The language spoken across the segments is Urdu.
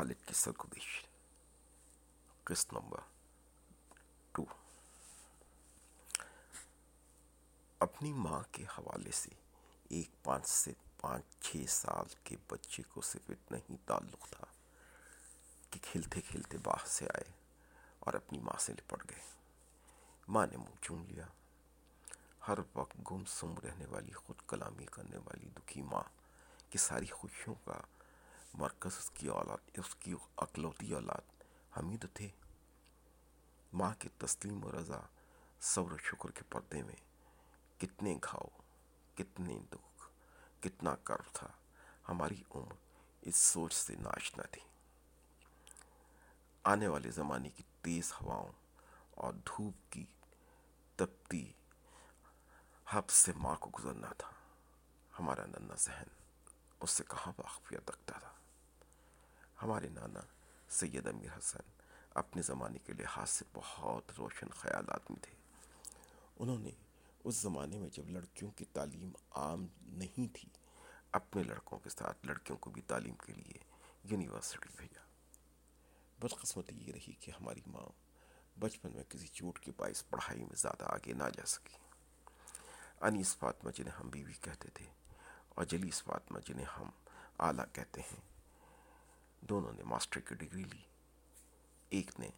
خالد کی سرگزش قسط نمبر ٹو اپنی ماں کے حوالے سے ایک پانچ سے پانچ چھ سال کے بچے کو صرف اتنا ہی تعلق تھا کہ کھیلتے کھیلتے باہر سے آئے اور اپنی ماں سے لپٹ گئے ماں نے منہ چون لیا ہر وقت گم سم رہنے والی خود کلامی کرنے والی دکھی ماں کی ساری خوشیوں کا مرکز اس کی اولاد، اس کی اکلوتی اولاد۔ ہم ہی تو تھے۔ ماں کے تسلیم و رضا، صبر و شکر کے پردے میں کتنے گھاؤ، کتنے دکھ، کتنا کرب تھا۔ ہماری عمر اس سوچ سے ناشنا تھی۔ آنے والے زمانے کی تیز ہواؤں اور دھوپ کی تپتی حب سے ماں کو گزرنا تھا۔ ہمارا ننا ذہن اس سے کہاں واقفیت رکھتا تھا؟ ہمارے نانا سید امیر حسن اپنے زمانے کے لحاظ سے بہت روشن خیالات میں تھے۔ انہوں نے اس زمانے میں جب لڑکیوں کی تعلیم عام نہیں تھی، اپنے لڑکوں کے ساتھ لڑکیوں کو بھی تعلیم کے لیے یونیورسٹی بھیجا۔ بدقسمتی یہ رہی کہ ہماری ماں بچپن میں کسی چوٹ کے باعث پڑھائی میں زیادہ آگے نہ جا سکی۔ انیس فاطمہ جنہیں ہم بیوی کہتے تھے اور جلیس فاطمہ جنہیں ہم آلہ کہتے ہیں دونوں نے ماسٹر کی ڈگری لی۔ ایک نے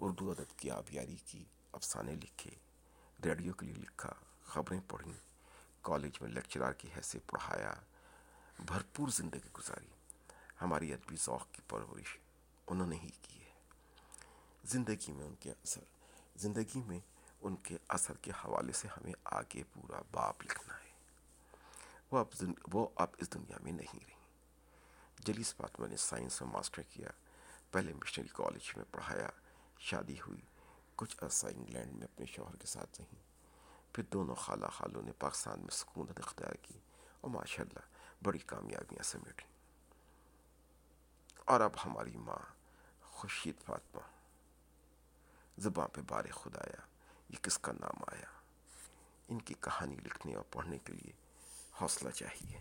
اردو ادب کی آبیاری کی افسانے لکھے، ریڈیو کے لیے لکھا، خبریں پڑھیں، کالج میں لیکچرار کی حیثیت پڑھایا، بھرپور زندگی گزاری۔ ہماری ادبی ذوق کی پرورش انہوں نے ہی کی ہے۔ زندگی میں ان کے اثر، زندگی میں ان کے اثر کے حوالے سے ہمیں آگے پورا باپ لکھنا ہے۔ وہ اب وہ اب اس دنیا میں نہیں رہی جلیس فاطمہ نے سائنس میں ماسٹر کیا، پہلے مشنری کالج میں پڑھایا، شادی ہوئی، کچھ عرصہ انگلینڈ میں اپنے شوہر کے ساتھ رہیں پھر دونوں خالہ خالوں نے پاکستان میں سکونت اختیار کی اور ماشاء اللہ بڑی کامیابیاں سمیٹیں اور اب ہماری ماں خوشید فاطمہ، زباں پہ بار خدایا یہ کس کا نام آیا؟ ان کی کہانی لکھنے اور پڑھنے کے لیے حوصلہ چاہیے۔